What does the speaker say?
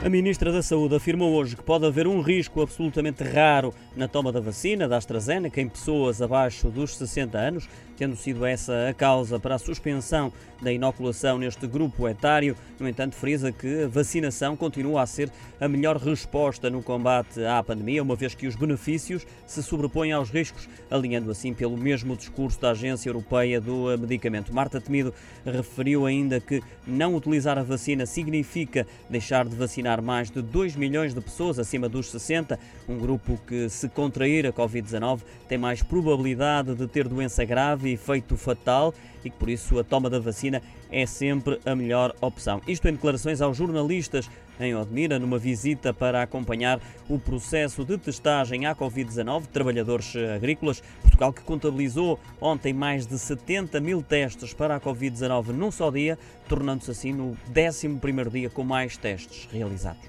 A Ministra da Saúde afirmou hoje que pode haver um risco absolutamente raro na toma da vacina da AstraZeneca em pessoas abaixo dos 60 anos, tendo sido essa a causa para a suspensão da inoculação neste grupo etário. No entanto, frisa que a vacinação continua a ser a melhor resposta no combate à pandemia, uma vez que os benefícios se sobrepõem aos riscos, alinhando assim pelo mesmo discurso da Agência Europeia do Medicamento. Marta Temido referiu ainda que não utilizar a vacina significa deixar de vacinar mais de 2 milhões de pessoas acima dos 60, um grupo que, se contrair a Covid-19, tem mais probabilidade de ter doença grave e efeito fatal e que, por isso, a toma da vacina é sempre a melhor opção. Isto em declarações aos jornalistas em Odmira, numa visita para acompanhar o processo de testagem à Covid-19 de trabalhadores agrícolas. Portugal que contabilizou ontem mais de 70 mil testes para a Covid-19 num só dia, tornando-se assim no 11º dia com mais testes realizados exato.